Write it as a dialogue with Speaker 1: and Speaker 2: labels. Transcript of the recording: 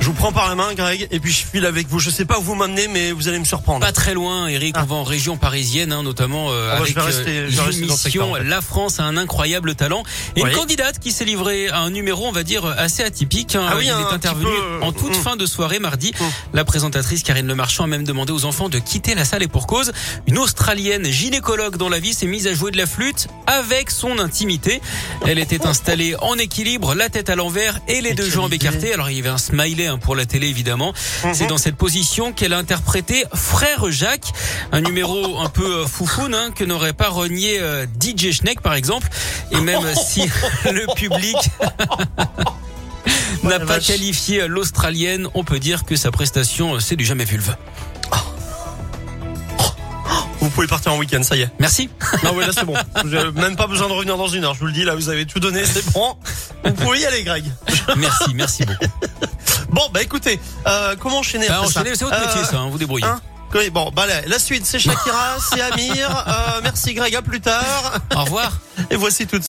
Speaker 1: Je vous prends par la main, Greg, et puis je file avec vous. Je sais pas où vous m'emmenez, mais vous allez me surprendre.
Speaker 2: Pas très loin, Eric.
Speaker 1: Ah.
Speaker 2: On va en région parisienne, hein, notamment euh,
Speaker 1: Oh,
Speaker 2: avec euh, l'émission
Speaker 1: fait.
Speaker 2: La France a un incroyable talent. Et
Speaker 1: Oui.
Speaker 2: une candidate qui s'est livrée à un numéro, on va dire, assez atypique. hein.
Speaker 1: Ah oui,
Speaker 2: Il est intervenu
Speaker 1: peu,
Speaker 2: en toute
Speaker 1: mm.
Speaker 2: fin de soirée mardi.
Speaker 1: Mm.
Speaker 2: La présentatrice Karine Le Marchand a même demandé aux enfants de quitter la salle et pour cause. Une Australienne gynécologue dans la vie s'est mise à jouer de la flûte avec son intimité. Elle était installée en équilibre, la tête à l'envers et les
Speaker 1: Mais
Speaker 2: deux jambes
Speaker 1: idée.
Speaker 2: écartées. Alors il y avait un smiley pour la télé évidemment. C'est dans cette position qu'elle a interprété Frère Jacques, un numéro un peu euh, foufoune hein, que n'aurait pas renié euh, DJ Schneck par exemple. Et même si le public n'a pas qualifié l'Australienne, on peut dire que sa prestation euh, c'est du jamais vulve.
Speaker 1: Vous pouvez partir en week-end, ça y est.
Speaker 2: Merci.
Speaker 1: Non, ouais, là c'est bon. Même pas besoin de revenir dans une heure. Je vous le dis, là, vous avez tout donné, c'est bon. Vous pouvez y aller, Greg.
Speaker 2: Merci, merci beaucoup.
Speaker 1: Bon, bah écoutez, euh, comment enchaîner
Speaker 2: Bah,
Speaker 1: après ça
Speaker 2: enchaînez, c'est votre
Speaker 1: Euh,
Speaker 2: métier ça, hein, vous débrouillez.
Speaker 1: hein Oui, bon, bah la, la suite, c'est Shakira, c'est Amir. Euh, merci Greg, à plus tard.
Speaker 2: Au revoir.
Speaker 1: Et voici tout